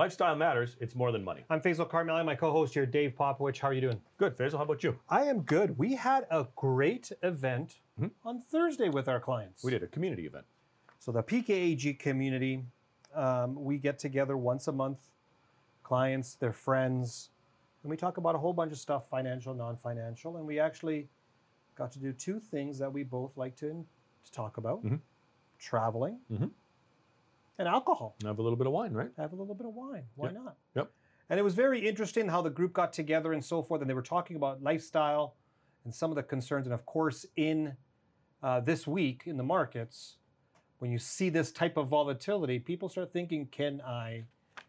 Lifestyle matters. It's more than money. I'm Faisal Carmeli, my co-host here, Dave Popowich. How are you doing? Good. Faisal, how about you? I am good. We had a great event on Thursday with our clients. We did a community event. So the PKAG community, um, we get together once a month, clients, their friends, and we talk about a whole bunch of stuff, financial, non-financial, and we actually got to do two things that we both like to, to talk about: Mhm. traveling Mhm. And alcohol. Have a little bit of wine, right? Have a little bit of wine. Why Yep. not? Yep. And it was very interesting how the group got together and so forth, and they were talking about lifestyle and some of the concerns. And of course, in uh, this week in the markets, when you see this type of volatility, people start thinking, "Can I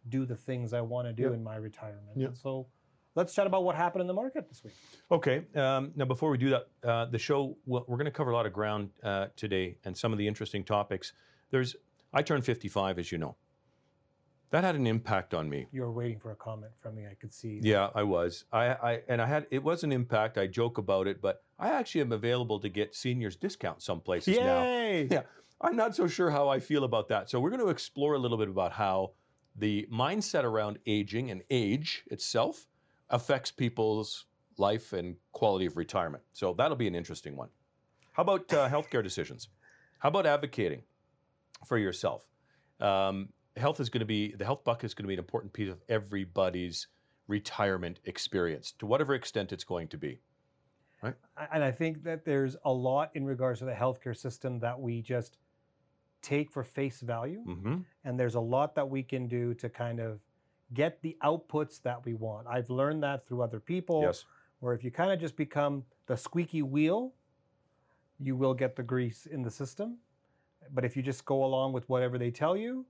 do the things I want to do Yep. in my retirement?" Yep. And so, let's chat about what happened in the market this week. Okay. Um, now, before we do that, uh, the show we're going to cover a lot of ground uh, today and some of the interesting topics. There's I turned 55, as you know. That had an impact on me. You were waiting for a comment from me. I could see. Yeah, I was. I, I and I had it was an impact. I joke about it, but I actually am available to get seniors discount some places now. Yay! Yeah, I'm not so sure how I feel about that. So we're going to explore a little bit about how the mindset around aging and age itself affects people's life and quality of retirement. So that'll be an interesting one. How about uh, healthcare decisions? How about advocating for yourself? Um, health is going to be the health bucket is going to be an important piece of everybody's retirement experience to whatever extent it's going to be. Right. and I think that there's a lot in regards to the healthcare system that we just take for face value. hmm and there's a lot that we can do to kind of get the outputs that we want. I've learned that through other people. Yes. Where if you kind of just become the squeaky wheel, you will get the grease in the system. But if you just go along with whatever they tell you,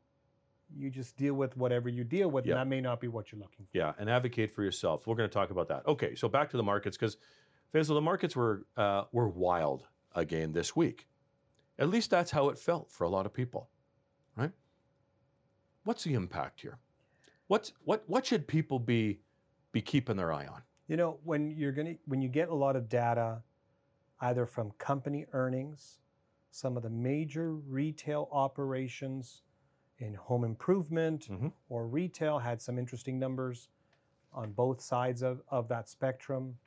you just deal with whatever you deal with, Yeah. and that may not be what you're looking for. Yeah, and advocate for yourself. We're going to talk about that. Okay, so back to the markets because Faisal, the markets were uh, were wild again this week. At least that's how it felt for a lot of people, right? What's the impact here? What's what what should people be be keeping their eye on? You know, when you're gonna when you get a lot of data, either from company earnings, some of the major retail operations in home improvement Mhm. or retail had some interesting numbers on both sides of, of that spectrum.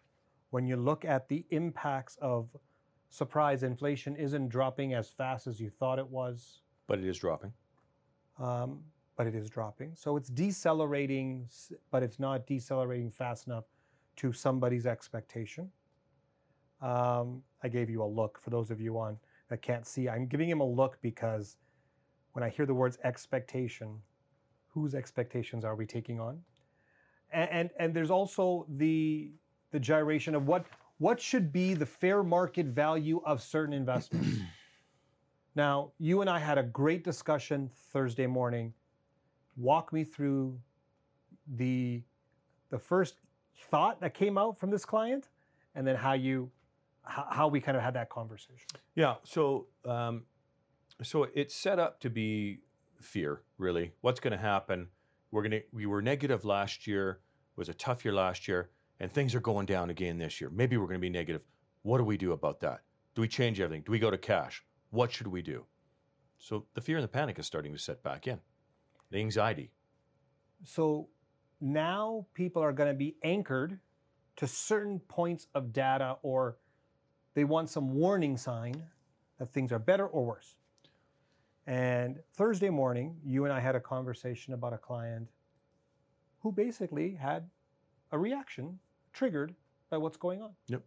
When you look at the impacts of surprise inflation isn't dropping as fast as you thought it was But it is dropping. um, but it is dropping. So it's decelerating, but it's not decelerating fast enough to somebody's expectation. Um, I gave you a look for those of you on that can't see. I'm giving him a look because when I hear the words expectation, whose expectations are we taking on? And and, and there's also the the gyration of what what should be the fair market value of certain investments. now, you and I had a great discussion Thursday morning. Walk me through the the first thought that came out from this client, and then how you how, how we kind of had that conversation. Yeah. So, um, so it's set up to be fear. Really, what's going to happen? We're gonna. We were negative last year. Was a tough year last year, and things are going down again this year. Maybe we're going to be negative. What do we do about that? Do we change everything? Do we go to cash? What should we do? So the fear and the panic is starting to set back in. The anxiety. So now people are going to be anchored to certain points of data, or they want some warning sign that things are better or worse. And Thursday morning, you and I had a conversation about a client who basically had a reaction triggered by what's going on. Yep.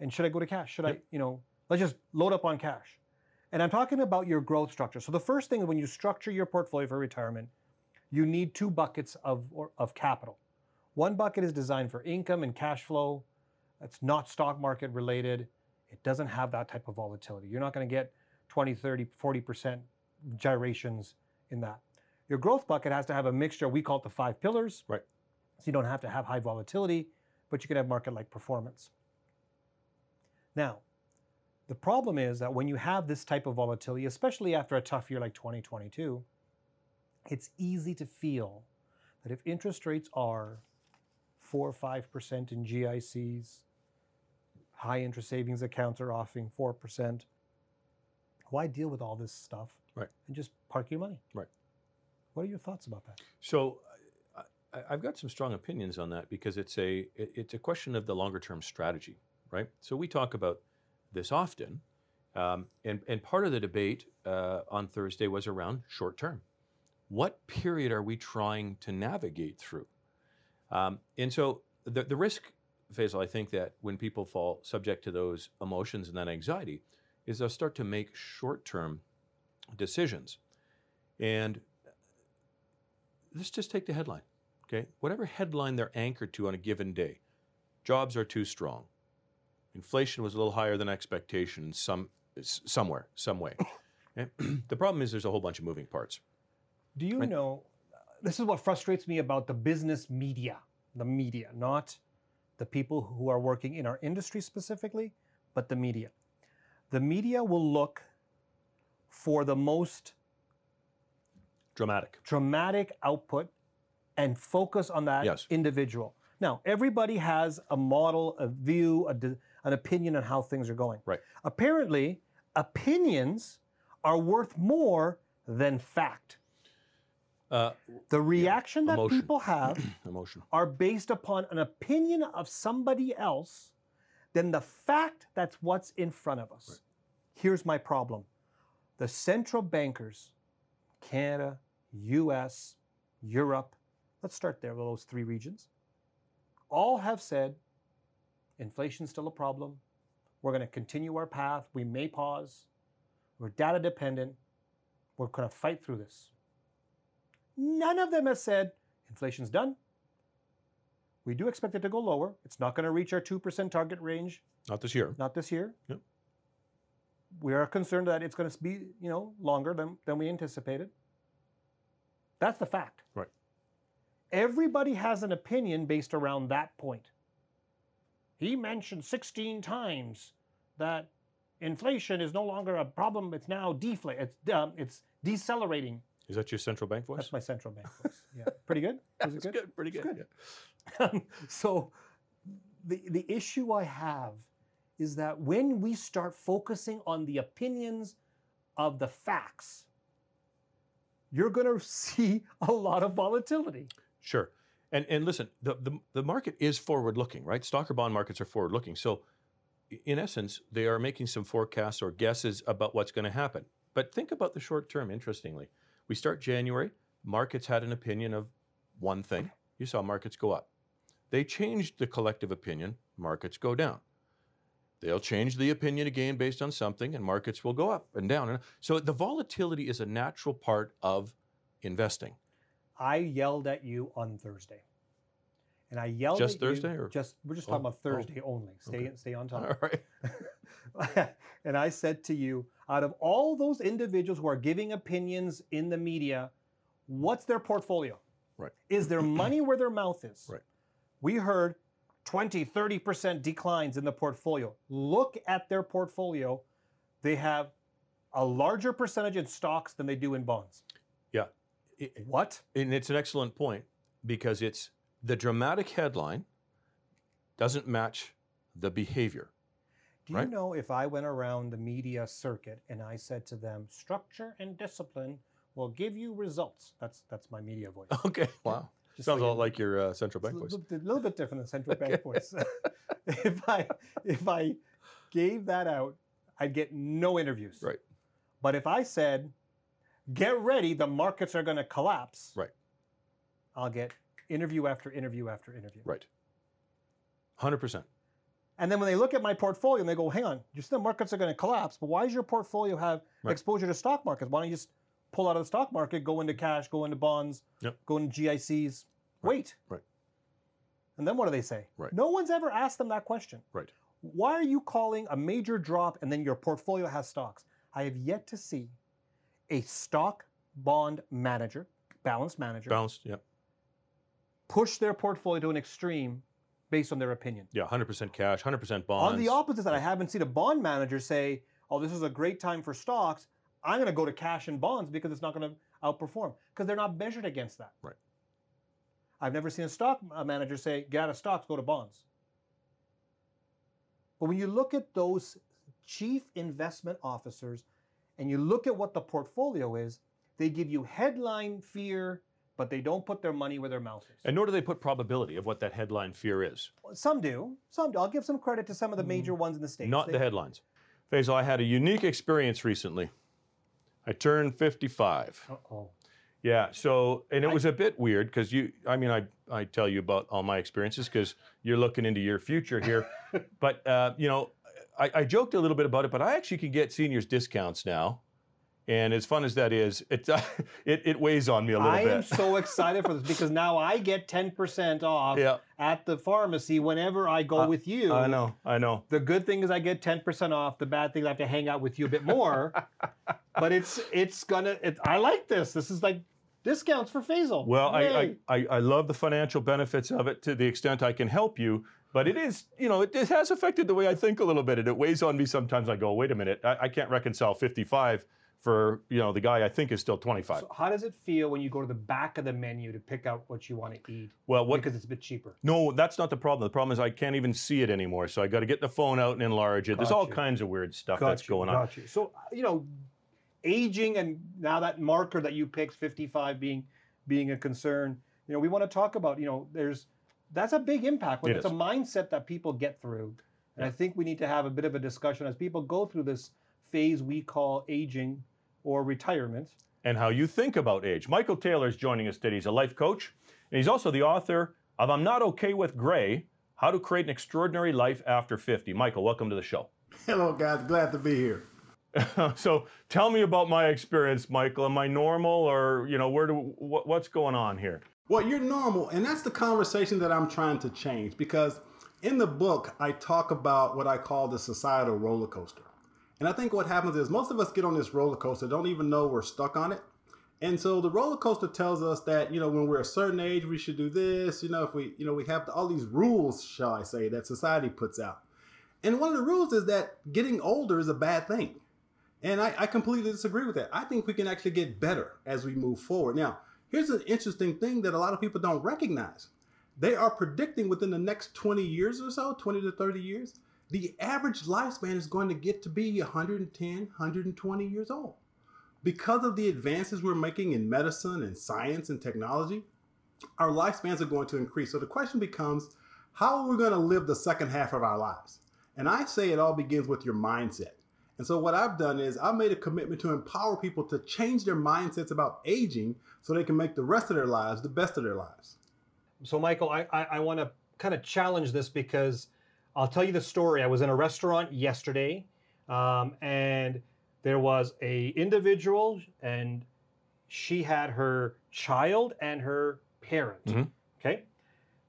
And should I go to cash? Should I, you know, let's just load up on cash. And I'm talking about your growth structure. So the first thing when you structure your portfolio for retirement, you need two buckets of, or, of capital. One bucket is designed for income and cash flow. It's not stock market related. It doesn't have that type of volatility. You're not going to get 20, 30, 40% gyrations in that. Your growth bucket has to have a mixture, we call it the five pillars. Right. So you don't have to have high volatility, but you can have market like performance. Now, the problem is that when you have this type of volatility, especially after a tough year like 2022, it's easy to feel that if interest rates are 4 or 5% in GICs, high interest savings accounts are offering 4%, why deal with all this stuff Right. and just park your money? Right. What are your thoughts about that? So I, I've got some strong opinions on that because it's a it- it's a question of the longer term strategy, right? So we talk about this often, um, and and part of the debate uh, on Thursday was around short term. What period are we trying to navigate through? Um, and so the the risk, Faisal, I think that when people fall subject to those emotions and that anxiety, is they'll start to make short term decisions, and let's just take the headline. Okay, whatever headline they're anchored to on a given day, jobs are too strong. Inflation was a little higher than expectation. Some somewhere, some way. Okay? the problem is there's a whole bunch of moving parts. Do you know? This is what frustrates me about the business media, the media, not the people who are working in our industry specifically, but the media. The media will look for the most Dramatic. dramatic output and focus on that Yes. individual. Now, everybody has a model, a view, a an opinion on how things are going. Right. Apparently, opinions are worth more than fact. Uh, The reaction that Emotion. people have emotion. are based upon an opinion of somebody else than the fact that's what's in front of us. Here's my problem the central bankers, Canada, US, Europe, let's start there, with those three regions, all have said inflation's still a problem. We're going to continue our path. We may pause. We're data dependent. We're going to fight through this. None of them has said inflation's done. We do expect it to go lower. It's not going to reach our 2% target range, Not this year. not this year. Yep. We are concerned that it's going to be, you know, longer than, than we anticipated. That's the fact. Right. Everybody has an opinion based around that point. He mentioned 16 times that inflation is no longer a problem. It's now deflate. It's um, it's decelerating. Is that your central bank voice? That's my central bank voice. Yeah, pretty good. Was it That's good. Pretty It's good. good. yeah. Um, so the the issue I have is that when we start focusing on the opinions of the facts, you're going to see a lot of volatility. Sure. And and listen, the, the the market is forward looking, right? Stock or bond markets are forward looking. So in essence, they are making some forecasts or guesses about what's going to happen. But think about the short term, interestingly. We start January, markets had an opinion of one thing. You saw markets go up. They changed the collective opinion, markets go down. They'll change the opinion again based on something, and markets will go up and down. So the volatility is a natural part of investing. I yelled at you on Thursday. And I yelled Just at you- Thursday, or- just we're just oh, talking Oh, about oh, Thursday only. Stay okay. stay on top. All right. and I said to you, out of all those individuals who are giving opinions in the media, what's their portfolio? Right. Is their money where their mouth is? Right. We heard 20, 30% declines in the portfolio. Look at their portfolio. They have a larger percentage in stocks than they do in bonds. Yeah. It- What? And it's an excellent point because it's the dramatic headline doesn't match the behavior. Do you Right. know if I went around the media circuit and I said to them, structure and discipline will give you results? That's that's my media voice. Okay. Wow. Just Sounds a lot like your uh, central bank a voice. little, bit- little bit different than central bank voice. if I if I gave that out, I'd get no interviews. Right. But if I said, "Get ready, the markets are going to collapse," Right. I'll get interview after interview after interview. Right. 100%. And then when they look at my portfolio and they go, "Hang on, you said the markets are going to collapse, but why does your portfolio have Right. exposure to stock markets? Why don't you just pull out of the stock market, go into cash, go into bonds, Yep. go into GICs, Right. wait." Right. And then what do they say? Right. No one's ever asked them that question. Right. Why are you calling a major drop and then your portfolio has stocks? I have yet to see a stock bond manager, balanced manager, Balanced. Yeah. Push their portfolio to an extreme based on their opinion. Yeah. 100% cash, 100% bonds. On the opposite side, I haven't seen a bond manager say, "Oh, this is a great time for stocks. I'm going to go to cash and bonds because it's not going to outperform." Because they're not measured against that. Right. I've never seen a stock manager say, "Get out of stocks, go to bonds." But when you look at those chief investment officers and you look at what the portfolio is, They give you headline fear, but they don't put their money where their mouth is. And nor do they put probability of what that headline fear is. Some do. Some do. I'll give some credit to some of the major ones in the states. Not They- the headlines. Faisal, I had a unique experience recently. I turned 55. Uh-oh. Yeah. So, and it was a bit weird because you, I mean, I, I tell you about all my experiences because you're looking into your future here. but, uh, you know, I, I joked a little bit about it, but I actually can get seniors discounts now. And as fun as that is, it, it, it weighs on me a little I bit. I am so excited for this because now I get 10% off yeah. at the pharmacy whenever I go Uh, with you. I know. I know. The good thing is I get 10% off. The bad thing is I have to hang out with you a bit more. but it's it's gonna it, I like this. This is like discounts for Faisal. Well, I, I, I, I love the financial benefits of it to the extent I can help you. But it is, you know, it, it has affected the way I think a little bit. And it weighs on me sometimes. I go, wait a minute, I, I can't reconcile 55 for, you know, the guy I think is still 25. So how does it feel when you go to the back of the menu to pick out what you want to eat? well, what? because it's a bit cheaper. No, that's not the problem. The problem is I can't even see it anymore. So I got to get the phone out and enlarge it. There's all kinds of weird stuff that's Got you, going on. got you. So you know, aging and now that marker that you picked, 55 being being a concern. You know, we want to talk about. You know, there's that's a big impact. When It it's is. a mindset that people get through, and I think we need to have a bit of a discussion as people go through this phase we call aging or retirement. and how you think about age. Michael Taylor is joining us today. He's a life coach, and he's also the author of I'm Not Okay with Gray How to Create an Extraordinary Life After 50. Michael, welcome to the show. Hello, guys. Glad to be here. so tell me about my experience, Michael. Am I normal or, you know, where do, what, what's going on here? Well, you're normal, and that's the conversation that I'm trying to change because in the book, I talk about what I call the societal roller coaster. And I think what happens is most of us get on this roller coaster, don't even know we're stuck on it. And so the roller coaster tells us that, you know, when we're a certain age, we should do this. You know, if we, you know, we have all these rules, shall I say, that society puts out. And one of the rules is that getting older is a bad thing. And I, I completely disagree with that. I think we can actually get better as we move forward. Now, here's an interesting thing that a lot of people don't recognize. They are predicting within the next 20 years or so, 20 to 30 years, the average lifespan is going to get to be 110, 120 years old. Because of the advances we're making in medicine and science and technology, our lifespans are going to increase. So the question becomes how are we going to live the second half of our lives? And I say it all begins with your mindset. And so what I've done is I've made a commitment to empower people to change their mindsets about aging so they can make the rest of their lives the best of their lives. So, Michael, I, I, I want to kind of challenge this because I'll tell you the story. I was in a restaurant yesterday, um, and there was a individual, and she had her child and her parent. Mhm. Okay,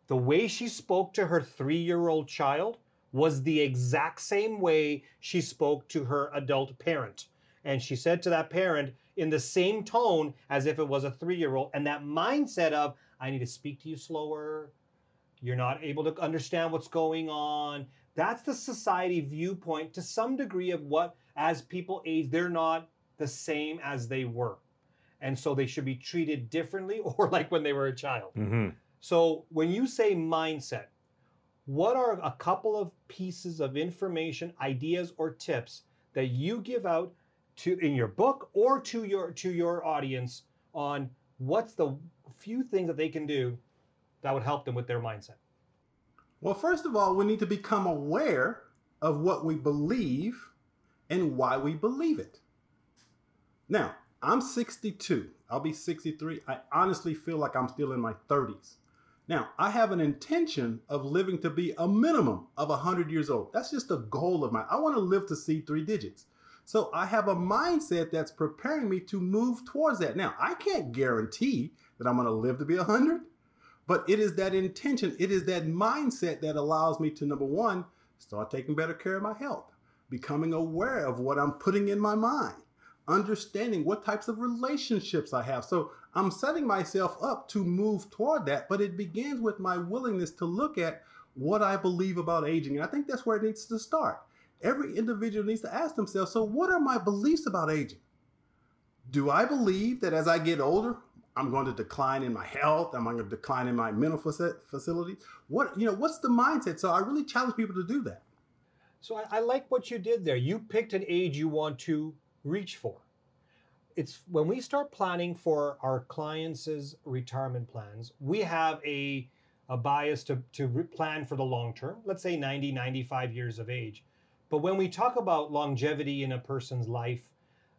the way she spoke to her three-year-old child was the exact same way she spoke to her adult parent. And she said to that parent in the same tone as if it was a three year old. And that mindset of, I need to speak to you slower. You're not able to understand what's going on. That's the society viewpoint to some degree of what, as people age, they're not the same as they were. And so they should be treated differently or like when they were a child. Mm-hmm. So when you say mindset, what are a couple of pieces of information, ideas, or tips that you give out to in your book or to your to your audience on what's the few things that they can do that would help them with their mindset? Well, first of all, we need to become aware of what we believe and why we believe it. Now, I'm 62. I'll be 63. I honestly feel like I'm still in my 30s. Now, I have an intention of living to be a minimum of 100 years old. That's just a goal of mine. I want to live to see three digits. So I have a mindset that's preparing me to move towards that. Now, I can't guarantee that I'm going to live to be 100, but it is that intention, it is that mindset that allows me to, number one, start taking better care of my health, becoming aware of what I'm putting in my mind, understanding what types of relationships I have. So I'm setting myself up to move toward that, but it begins with my willingness to look at what I believe about aging. And I think that's where it needs to start. Every individual needs to ask themselves so, what are my beliefs about aging? Do I believe that as I get older, I'm going to decline in my health? I'm going to decline in my mental faci- facilities? What, you know, what's the mindset? So I really challenge people to do that. So I, I like what you did there. You picked an age you want to reach for. it's when we start planning for our clients' retirement plans, we have a a bias to, to plan for the long term, let's say 90, 95 years of age. But when we talk about longevity in a person's life,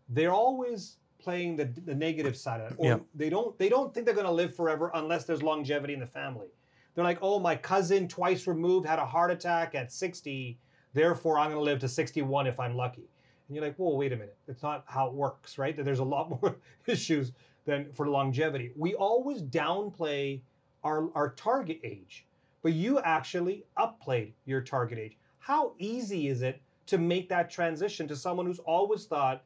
they're always playing the, the negative side of it. Or Yeah. they don't they don't think they're gonna live forever unless there's longevity in the family. They're like, oh, my cousin twice removed had a heart attack at 60, therefore I'm gonna live to 61 if I'm lucky. And you're like, whoa, wait a minute. It's not how it works, right? That there's a lot more issues than for longevity. We always downplay our, our target age, but you actually upplayed your target age. How easy is it to make that transition to someone who's always thought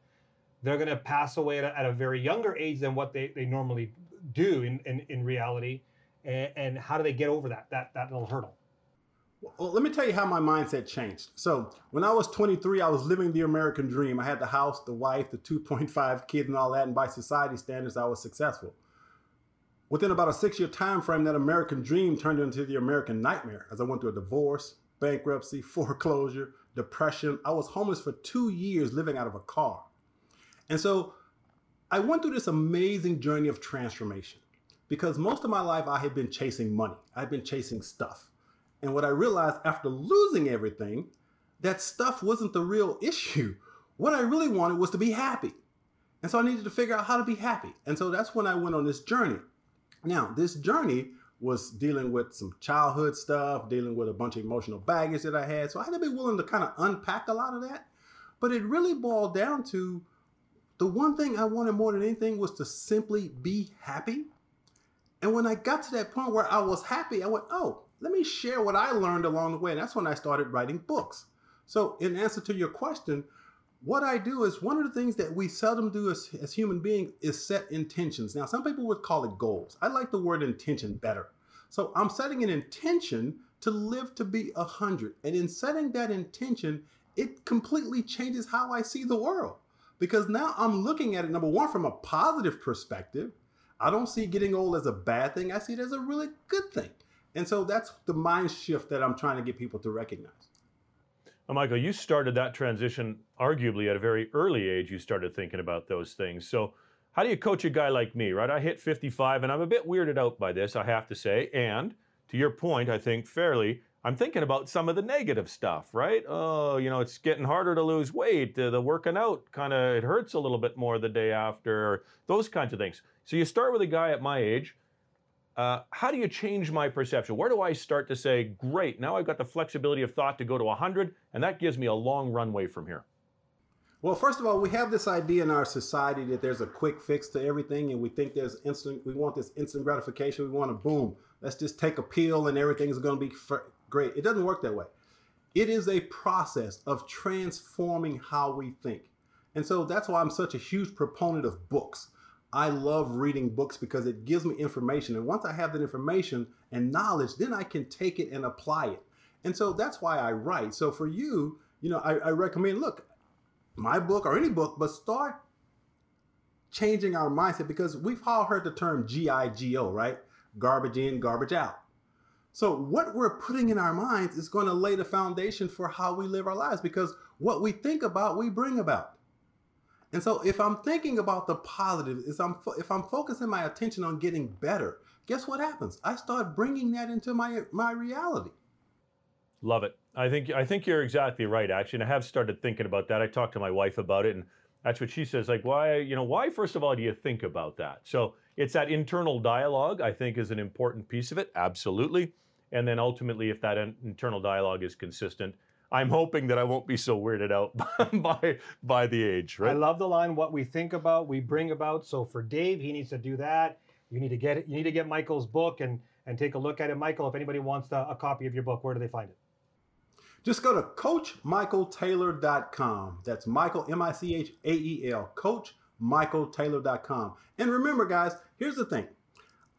they're going to pass away at a, at a very younger age than what they, they normally do in, in, in reality? And, and how do they get over that, that, that little hurdle? Well, let me tell you how my mindset changed. So, when I was 23, I was living the American dream. I had the house, the wife, the 2.5 kids, and all that. And by society standards, I was successful. Within about a six year time frame, that American dream turned into the American nightmare as I went through a divorce, bankruptcy, foreclosure, depression. I was homeless for two years living out of a car. And so I went through this amazing journey of transformation because most of my life I had been chasing money, I'd been chasing stuff. And what I realized after losing everything, that stuff wasn't the real issue. What I really wanted was to be happy. And so I needed to figure out how to be happy. And so that's when I went on this journey. Now, this journey was dealing with some childhood stuff, dealing with a bunch of emotional baggage that I had. So I had to be willing to kind of unpack a lot of that. But it really boiled down to the one thing I wanted more than anything was to simply be happy. And when I got to that point where I was happy, I went, oh, let me share what I learned along the way. And that's when I started writing books. So, in answer to your question, what I do is one of the things that we seldom do as, as human beings is set intentions. Now, some people would call it goals. I like the word intention better. So, I'm setting an intention to live to be 100. And in setting that intention, it completely changes how I see the world. Because now I'm looking at it, number one, from a positive perspective. I don't see getting old as a bad thing. I see it as a really good thing. And so that's the mind shift that I'm trying to get people to recognize. Michael, you started that transition arguably at a very early age. You started thinking about those things. So, how do you coach a guy like me, right? I hit 55 and I'm a bit weirded out by this, I have to say. And to your point, I think fairly, I'm thinking about some of the negative stuff, right? Oh, you know, it's getting harder to lose weight. Uh, the working out kind of it hurts a little bit more the day after, those kinds of things. So you start with a guy at my age. Uh, how do you change my perception? Where do I start to say, great, now I've got the flexibility of thought to go to 100, and that gives me a long runway from here? Well, first of all, we have this idea in our society that there's a quick fix to everything, and we think there's instant. We want this instant gratification. We want to boom. Let's just take a pill, and everything's going to be great. It doesn't work that way. It is a process of transforming how we think, and so that's why I'm such a huge proponent of books. I love reading books because it gives me information, and once I have that information and knowledge, then I can take it and apply it. And so that's why I write. So for you, you know, I, I recommend look my book or any book, but start changing our mindset because we've all heard the term GIGO, right? Garbage in, garbage out. So, what we're putting in our minds is going to lay the foundation for how we live our lives because what we think about, we bring about. And so, if I'm thinking about the positive, if I'm, if I'm focusing my attention on getting better, guess what happens? I start bringing that into my, my reality. Love it. I think I think you're exactly right. Actually, and I have started thinking about that. I talked to my wife about it, and that's what she says. Like, why, you know, why first of all do you think about that? So it's that internal dialogue. I think is an important piece of it. Absolutely. And then ultimately, if that internal dialogue is consistent, I'm hoping that I won't be so weirded out by by the age. Right? I love the line "What we think about, we bring about." So for Dave, he needs to do that. You need to get it. You need to get Michael's book and and take a look at it. Michael, if anybody wants the, a copy of your book, where do they find it? Just go to CoachMichaelTaylor.com. That's Michael, M I C H A E L, CoachMichaelTaylor.com. And remember, guys, here's the thing.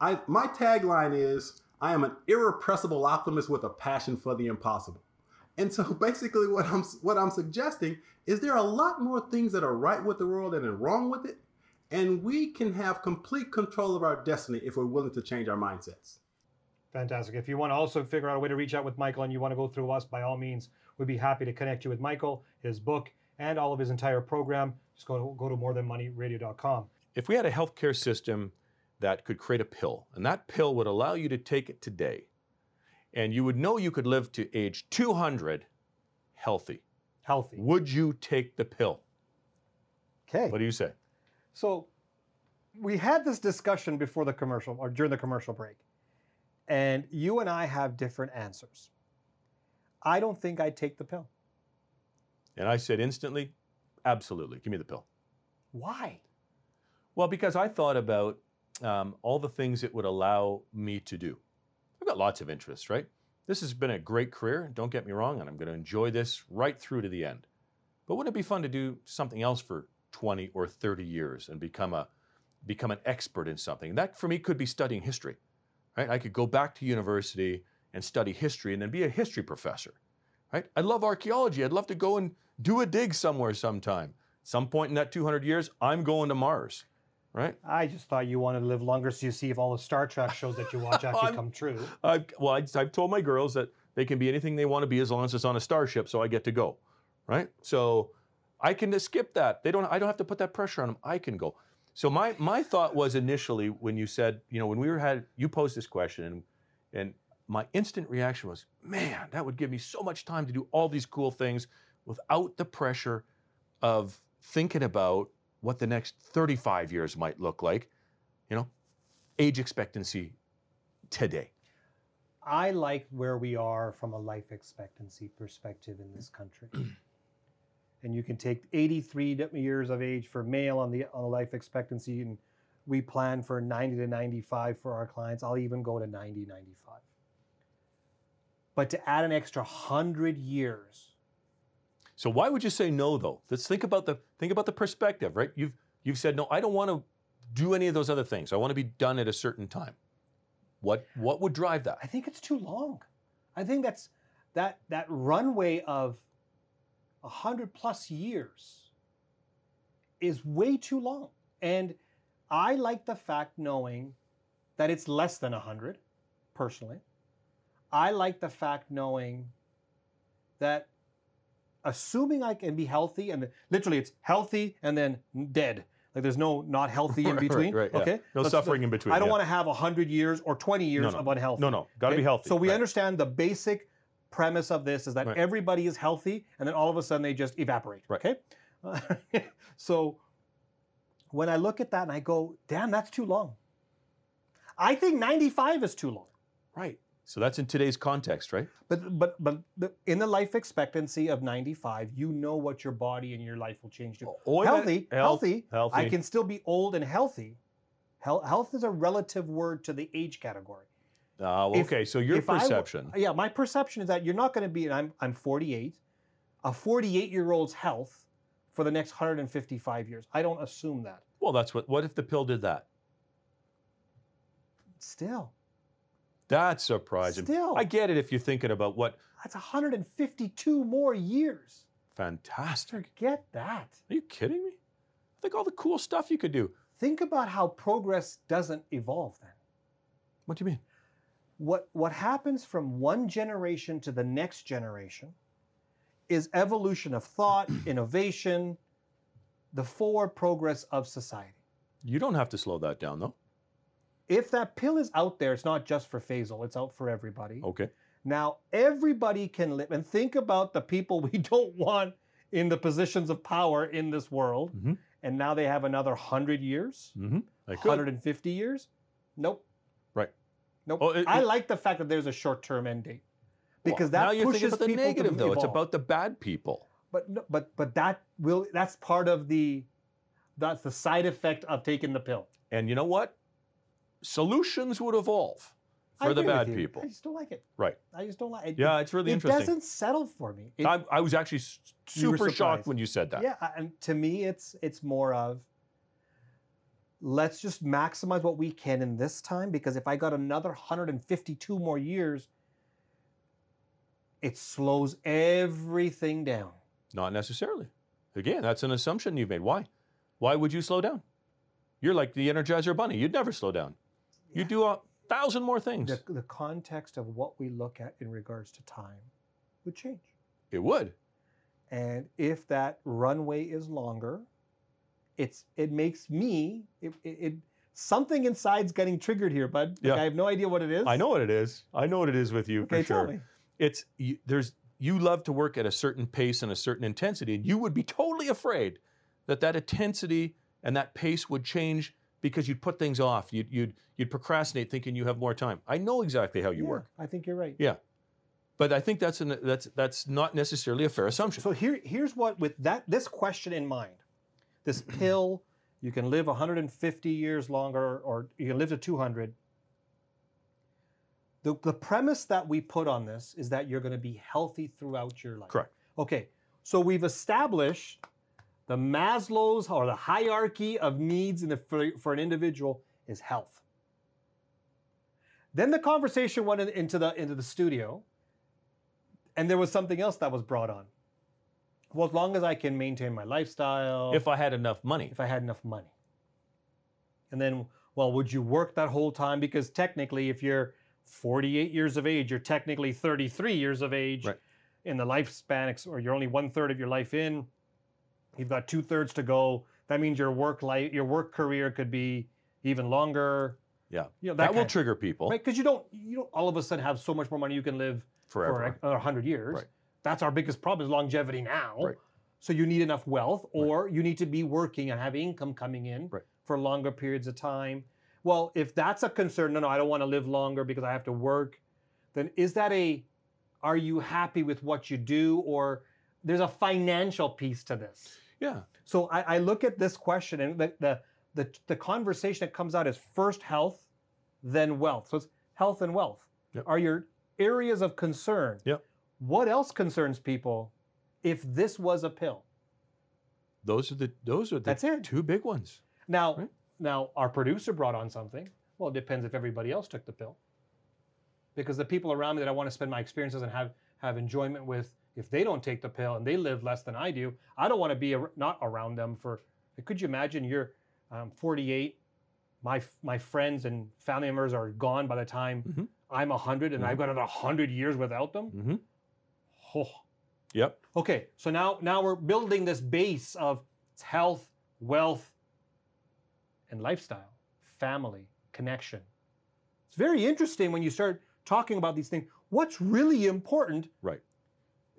I my tagline is I am an irrepressible optimist with a passion for the impossible. And so basically what I'm what I'm suggesting is there are a lot more things that are right with the world than are wrong with it. And we can have complete control of our destiny if we're willing to change our mindsets. Fantastic. If you want to also figure out a way to reach out with Michael and you want to go through us, by all means, we'd be happy to connect you with Michael, his book, and all of his entire program. Just go to, go to morethanmoneyradio.com. If we had a healthcare system that could create a pill, and that pill would allow you to take it today, and you would know you could live to age 200 healthy, Healthy. would you take the pill? Okay. What do you say? So we had this discussion before the commercial or during the commercial break, and you and I have different answers. I don't think I'd take the pill. And I said instantly, absolutely, give me the pill. Why? Well, because I thought about um, all the things it would allow me to do. I've got lots of interests, right? This has been a great career, don't get me wrong, and I'm going to enjoy this right through to the end. But wouldn't it be fun to do something else for 20 or 30 years and become a become an expert in something? That for me could be studying history. Right? I could go back to university and study history and then be a history professor. Right? I love archaeology. I'd love to go and do a dig somewhere sometime. Some point in that 200 years, I'm going to Mars. Right? I just thought you wanted to live longer so you see if all the Star Trek shows that you watch actually come true. I've, well, I, I've told my girls that they can be anything they want to be as long as it's on a starship, so I get to go, right? So I can just skip that. They don't. I don't have to put that pressure on them. I can go. So my my thought was initially when you said, you know, when we were had you posed this question, and and my instant reaction was, man, that would give me so much time to do all these cool things without the pressure of thinking about what the next 35 years might look like. You know, age expectancy today. I like where we are from a life expectancy perspective in this country. and you can take 83 years of age for male on the on the life expectancy and we plan for 90 to 95 for our clients. I'll even go to 90 95. But to add an extra 100 years So why would you say no though? Let's think about the think about the perspective, right? You've you've said no, I don't want to do any of those other things. I want to be done at a certain time. What what would drive that? I think it's too long. I think that's that that runway of a hundred plus years is way too long. And I like the fact knowing that it's less than a hundred, personally. I like the fact knowing that assuming I can be healthy and literally it's healthy and then dead. Like there's no not healthy in Right, right, between. yeah. Okay. No Let's- suffering in between. I don't yeah. want to have 100 years or 20 years no. of unhealthy. No, no, got to be healthy. So we right. understand the basic premise of this is that Right. everybody is healthy and then all of a sudden they just evaporate. Okay? so when I look at that and I go, damn, that's too long. I think 95 is too long. Right. So that's in today's context, right? But but but the, in the life expectancy of 95, you know what your body and your life will change to. Oh, healthy, health- healthy, healthy. I can still be old and healthy. Health, health is a relative word to the age category. Uh, If- okay, so your if I perception. yeah, my perception is that you're not going to be, and I'm, I'm 48, a 48 year old's health for the next 155 years. I don't assume that. well, that's what. What if the pill did that? Still, That's surprising. Still. I get it if you're thinking about what that's 152 more years. fantastic. Forget that. Are you kidding me? Think all the cool stuff you could do. Think about how progress doesn't evolve then. What do you mean? What, what happens from one generation to the next generation is evolution of thought, innovation, the forward progress of society. You don't have to slow that down, though. If that pill is out there, it's not just for Faisal, it's out for everybody. Okay. Now, everybody can live, and think about the people we don't want in the positions of power in this world. Mhm. And now they have another 100 years, Mm-hmm. I could. 150 years. Nope. Right. Nope. Oh, it- I it- like the fact that there's a short term end date because Well, that now you're thinking pushes about the negative, though. It's about the bad people. But no- but but that will that's part of the that's the side effect of taking the pill. And you know what? Solutions would evolve I for the agree with bad people. I just don't like it. Right. I just don't like it. Yeah, it's really it interesting. It doesn't settle for me. It- I, I was actually s- You were super shocked when you said that. Yeah, and to me, it's it's more of let's just maximize what we can in this time because if I got another 152 more years, it slows everything down. Not necessarily. Again, that's an assumption you've made. Why? Why would you slow down? You're like the Energizer Bunny. You'd never slow down. You do a thousand more things. The, the context of what we look at in regards to time would change. It would. And if that runway is longer, it's it makes me it, it, it something inside's getting triggered here, bud. Like, Yeah. I have no idea what it is. I know what it is. I know what it is with you Okay, for sure. tell me. It's you, there's you love to work at a certain pace and a certain intensity, and you would be totally afraid that that intensity and that pace would change because you'd put things off. You'd you'd you'd procrastinate, thinking you have more time. I know exactly how you Yeah, work, I think you're right. Yeah. but I think that's an, that's that's not necessarily a fair assumption. So here, here's what with that this question in mind, this pill, you can live 150 years longer, or you can live to 200. The, the premise that we put on this is that you're going to be healthy throughout your life. Correct. Okay, so we've established the Maslow's or the hierarchy of needs in the, for, for an individual is health. Then the conversation went in- into the into the studio, and there was something else that was brought on. Well, as long as I can maintain my lifestyle, If I had enough money, if I had enough money. And then, well, would you work that whole time? Because technically, if you're 48 years of age, you're technically 33 years of age Right. in the lifespan, or you're only one third of your life in. You've got two thirds to go. That means your work life, your work career could be even longer. Yeah. you know, that, that, will kind trigger people right? Because you don't, you don't all of a sudden have so much more money you can live forever. for a hundred years. Right. That's our biggest problem is longevity now. Right. So you need enough wealth, or you need to be working and have income coming in Right. for longer periods of time. Well, if that's a concern, no, no, I don't want to live longer because I have to work. Then is that a? Are you happy with what you do, or there's a financial piece to this? Yeah, So I, I look at this question, and the, the the the conversation that comes out is first health, then wealth. So it's health and wealth Yep. are your areas of concern. Yep. What else concerns people if this was a pill? those are the those are the That's it. two big ones. Now, Right. now our producer brought on something. Well, it depends if everybody else took the pill. Because the people around me that I want to spend my experiences and have have enjoyment with, if they don't take the pill and they live less than I do, I don't want to be ar- not around them for. Could you imagine? You're um, 48. My my friends and family members are gone by the time Mhm. I'm 100, and Mhm. I've got another 100 years without them. hmm Oh. Yep. Okay, so now now we're building this base of health, wealth, and lifestyle, family, connection. It's very interesting when you start talking about these things. What's really important? Right.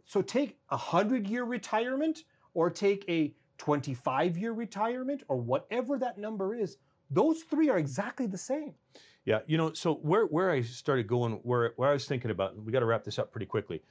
So take a hundred year retirement, or take a 25 year retirement, or whatever that number is. Those three are exactly the same. Yeah, you know, so where where I started going, where where I was thinking about, we got to wrap this up pretty quickly,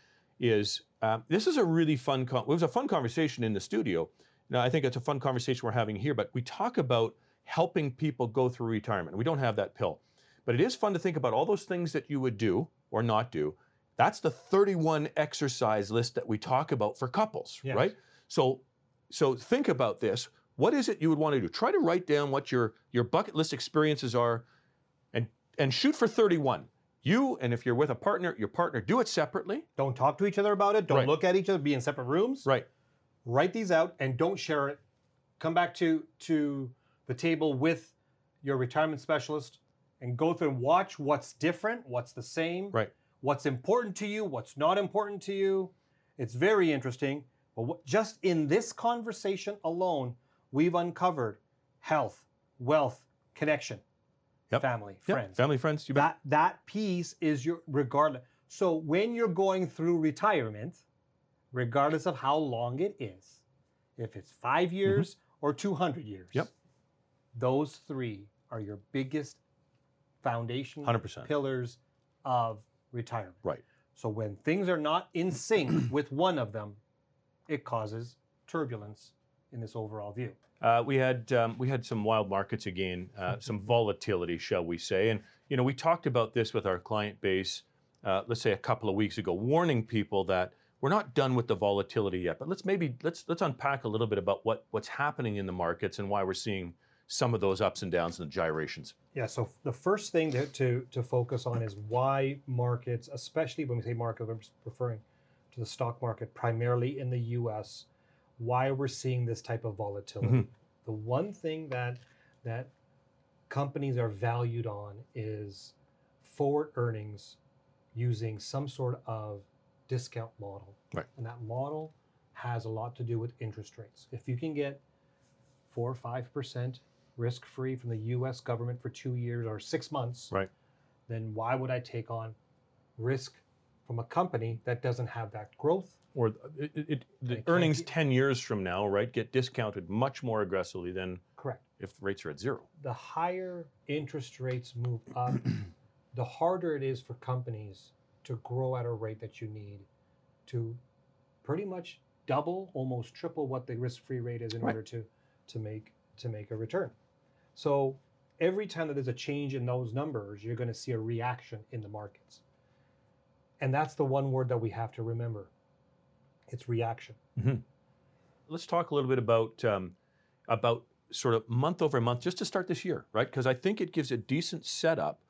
is um, this is a really fun. Con- it was a fun conversation in the studio. Now I think it's a fun conversation we're having here, but we talk about helping people go through retirement. We don't have that pill, but it is fun to think about all those things that you would do or not do. That's the 31 exercise list that we talk about for couples, Yes. right? So so think about this. What is it you would want to do? Try to write down what your your bucket list experiences are and and shoot for 31. You and if you're with a partner, your partner do it separately. Don't talk to each other about it. Don't Right. look at each other. Be in separate rooms. Right. write these out and don't share it come back to to the table with your retirement specialist and go through and watch what's different what's the same Right. What's important to you what's not important to you it's very interesting but what, just in this conversation alone we've uncovered health wealth connection Yep. family Yeah, friends Family, friends, you bet. that that piece is your regardless so when you're going through retirement regardless of how long it is if it's 5 years or 200 years Mm-hmm. Yep. those three are your biggest foundation 100%. pillars of retirement Right. so when things are not in sync with one of them it causes turbulence in this overall view Uh, we had um, we had some wild markets again, uh, some volatility, shall we say? And you know, we talked about this with our client base. Uh, let's say a couple of weeks ago, warning people that we're not done with the volatility yet. But let's maybe let's let's unpack a little bit about what what's happening in the markets and why we're seeing some of those ups and downs and the gyrations. Yeah, so the first thing to, to, to focus on is why markets, especially when we say market, we're referring to the stock market primarily in the US, why we're seeing this type of volatility. Mhm. The one thing that that companies are valued on is forward earnings using some sort of discount model. Right. And that model has a lot to do with interest rates. If you can get four or five percent risk free from the US government for two years or six months, Right. then why would I take on risk from a company that doesn't have that growth? Or it, it, it- the earnings 10 years from now, right, get discounted much more aggressively than Correct. if rates are at zero. The higher interest rates move up, the harder it is for companies to grow at a rate that you need to pretty much double, almost triple what the risk-free rate is in Right. order to to make to make a return. So every time that there's a change in those numbers, you're going to see a reaction in the markets. And that's the one word that we have to remember. It's reaction. let's talk a little bit about um, about sort of month over month just to start this year, right? Because I think it gives a decent setup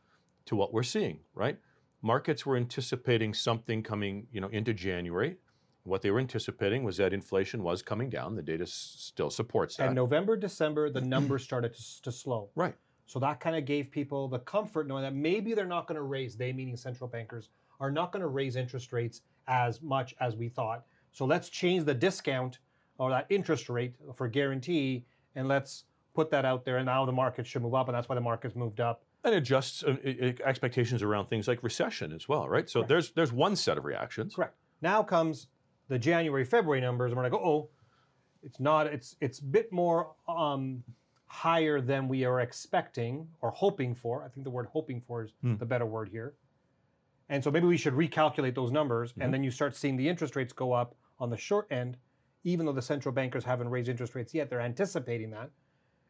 to what we're seeing, right? Markets were anticipating something coming, you know, into January. What they were anticipating was that inflation was coming down. The data s- still supports that. And November, December, the numbers started to, to slow. Right. So that kind of gave people the comfort knowing that maybe they're not going to raise, they meaning central bankers, are not going to raise interest rates as much as we thought. So let's change the discount or that interest rate for guarantee and let's put that out there. And now the market should move up. And that's why the market's moved up. and adjusts uh, expectations around things like recession as well, right? So Correct. there's there's one set of reactions. Correct. Now comes the January, February numbers, and we're like, oh, it's not. It's it's a bit more um, higher than we are expecting or hoping for. I think the word hoping for is Hmm. the better word here. And so maybe we should recalculate those numbers, Mhm. and then you start seeing the interest rates go up on the short end, even though the central bankers haven't raised interest rates yet. They're anticipating that,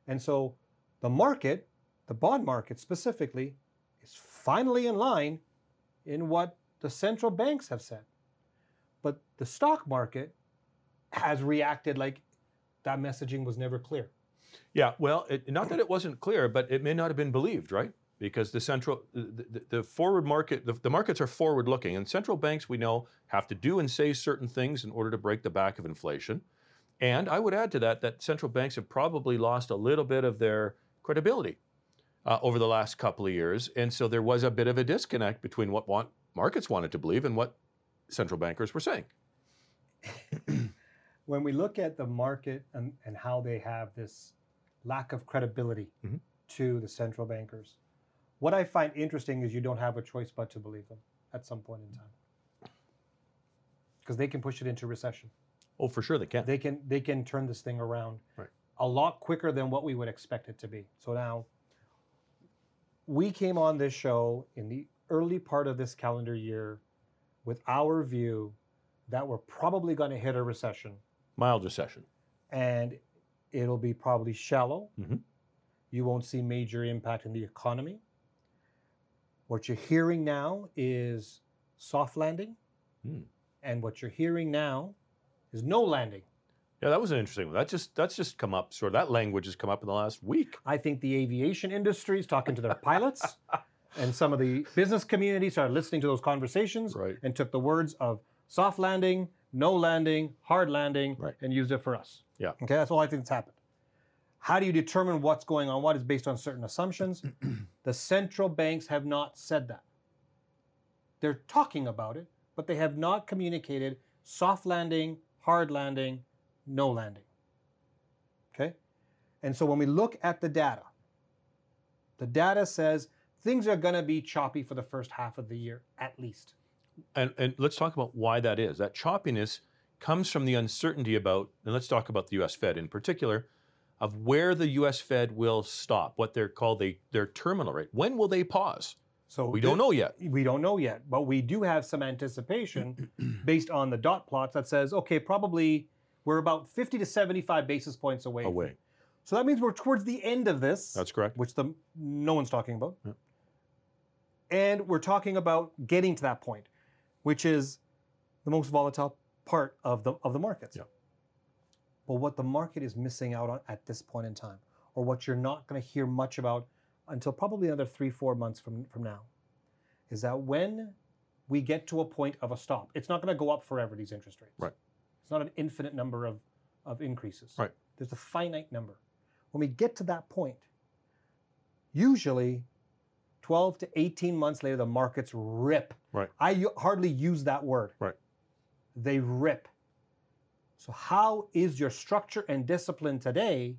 and so the market, the bond market specifically, is finally in line in what the central banks have said. But the stock market has reacted like that messaging was never clear. Yeah, well, it, not that it wasn't clear, but it may not have been believed, right? Because the central, the, the, the forward market, the, the markets are forward looking, and central banks we know have to do and say certain things in order to break the back of inflation. And I would add to that that central banks have probably lost a little bit of their credibility uh, over the last couple of years, and so there was a bit of a disconnect between what want, markets wanted to believe and what central bankers were saying. When we look at the market and, and how they have this lack of credibility Mhm. to the central bankers, what I find interesting is you don't have a choice but to believe them at some point in time. Because they can push it into recession. Oh, for sure they can. they can they can turn this thing around Right. a lot quicker than what we would expect it to be. So now we came on this show in the early part of this calendar year with our view that we're probably going to hit a recession Mild recession. and it'll be probably shallow. Mhm. You won't see major impact in the economy. What you're hearing now is soft landing. Hmm. And what you're hearing now is no landing. Yeah, that was an interesting one. That just that's just come up. Sort of that language has come up in the last week. I think the aviation industry is talking to their pilots, and some of the business community started listening to those conversations Right. and took the words of soft landing, no landing, hard landing, Right. and used it for us. Yeah. Okay, that's all I think that's happened. How do you determine what's going on? What is based on certain assumptions? the central banks have not said that. They're talking about it, but they have not communicated soft landing, hard landing, no landing. Okay? And so when we look at the data, the data says things are going to be choppy for the first half of the year, at least. And, and let's talk about why that is. That choppiness comes from the uncertainty about, and let's talk about the US Fed in particular, of where the US Fed will stop, what they're called the, their terminal rate. When will they pause? So We don't know yet. We don't know yet, but we do have some anticipation based on the dot plots that says, okay, probably we're about 50 to 75 basis points away. from- Away. So that means we're towards the end of this. That's correct. which the no one's talking about. Yep. And we're talking about getting to that point, which is the most volatile part of the of the markets. Yep. But what the market is missing out on at this point in time, or what you're not going to hear much about until probably another three, four months from, from now, is that when we get to a point of a stop, it's not going to go up forever, these interest rates. Right. It's not an infinite number of, of increases. Right. There's a finite number. When we get to that point, usually 12 to 18 months later, the markets rip. Right. I hardly use that word. Right. They rip. So, how is your structure and discipline today?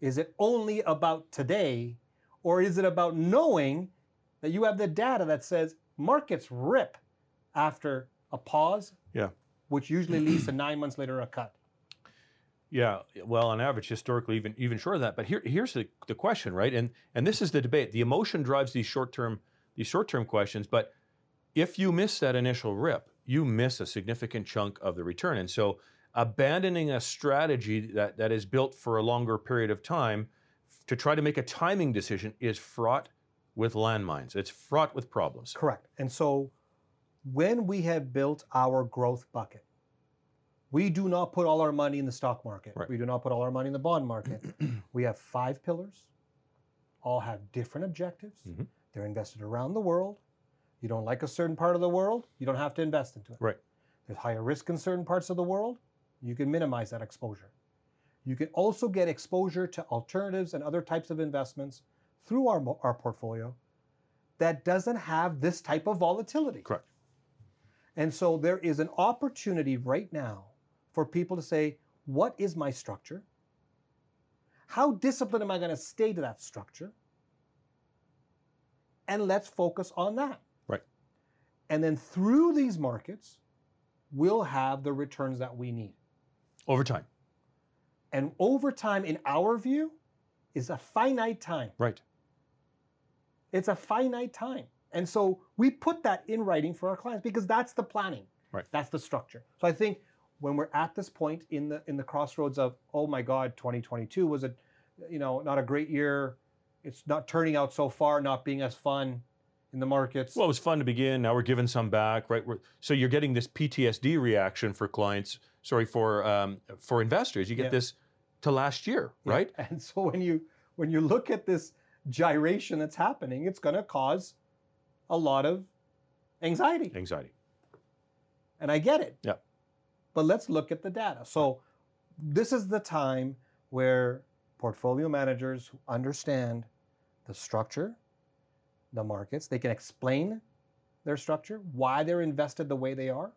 Is it only about today, or is it about knowing that you have the data that says markets rip after a pause? Yeah. Which usually leads to nine months later a cut. Yeah, well, on average, historically, even even shorter than that. But here, here's the, the question, right? And and this is the debate. The emotion drives these short term these short term questions. But if you miss that initial rip, you miss a significant chunk of the return. And so, abandoning a strategy that that is built for a longer period of time to try to make a timing decision is fraught with landmines. It's fraught with problems. Correct. And so, when we have built our growth bucket, we do not put all our money in the stock market. Right. We do not put all our money in the bond market. we have five pillars, all have different objectives. Mhm. They're invested around the world. You don't like a certain part of the world, you don't have to invest into it. Right. There's higher risk in certain parts of the world. You can minimize that exposure. You can also get exposure to alternatives and other types of investments through our, our portfolio that doesn't have this type of volatility. Correct. And so there is an opportunity right now for people to say, what is my structure? How disciplined am I going to stay to that structure? And let's focus on that. Right. And then through these markets, we'll have the returns that we need. Over time. And over time, in our view, is a finite time. Right. It's a finite time. And so we put that in writing for our clients because that's the planning. Right. That's the structure. So I think when we're at this point in the in the crossroads of, oh my God, 2022 was a you know, not a great year. It's not turning out so far, not being as fun in the markets. Well, it was fun to begin. Now we're giving some back, right? We're, so you're getting this PTSD reaction for clients. Sorry for um, for investors. You get Yeah. this to last year, Yeah. right? And so when you when you look at this gyration that's happening, it's going to cause a lot of anxiety. Anxiety. And I get it. Yeah. But let's look at the data. So this is the time where portfolio managers who understand the structure, the markets, they can explain their structure, why they're invested the way they are,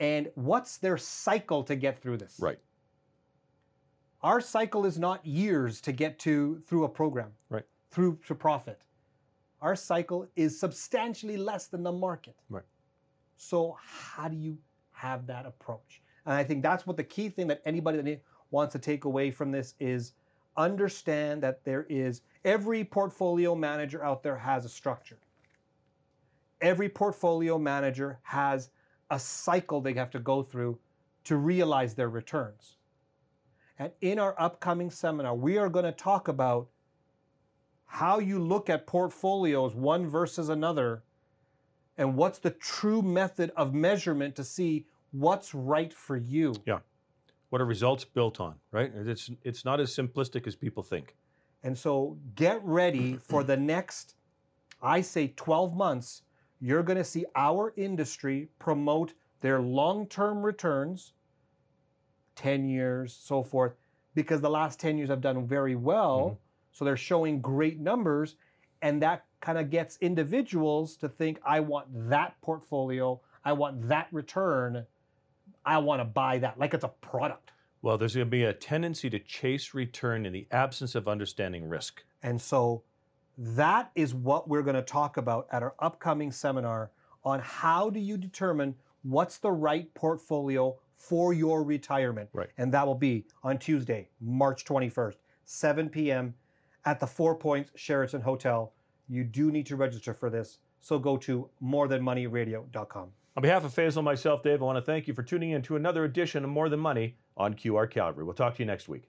and what's their cycle to get through this. Right. Our cycle is not years to get to through a program. Right. Through to profit. Our cycle is substantially less than the market. Right. So how do you have that approach? And I think that's what the key thing that anybody that wants to take away from this is understand that there is every portfolio manager out there has a structure. Every portfolio manager has a cycle they have to go through to realize their returns. And in our upcoming seminar, we are going to talk about how you look at portfolios one versus another and what's the true method of measurement to see what's right for you. Yeah. What are results built on, right? It's it's not as simplistic as people think. And so get ready for the next, I say 12 months. You're going to see our industry promote their long term returns, 10 years, so forth, because the last 10 years have done very well. Mm-hmm. So they're showing great numbers. And that kind of gets individuals to think, I want that portfolio, I want that return, I want to buy that, like it's a product. Well, there's going to be a tendency to chase return in the absence of understanding risk. And so that is what we're going to talk about at our upcoming seminar on how do you determine what's the right portfolio for your retirement. Right. And that will be on Tuesday, March 21st, 7 p.m. at the Four Points Sheraton Hotel. You do need to register for this. So go to morethanmoneyradio.com. On behalf of Faisal and myself, Dave, I want to thank you for tuning in to another edition of More Than Money on QR Calgary. We'll talk to you next week.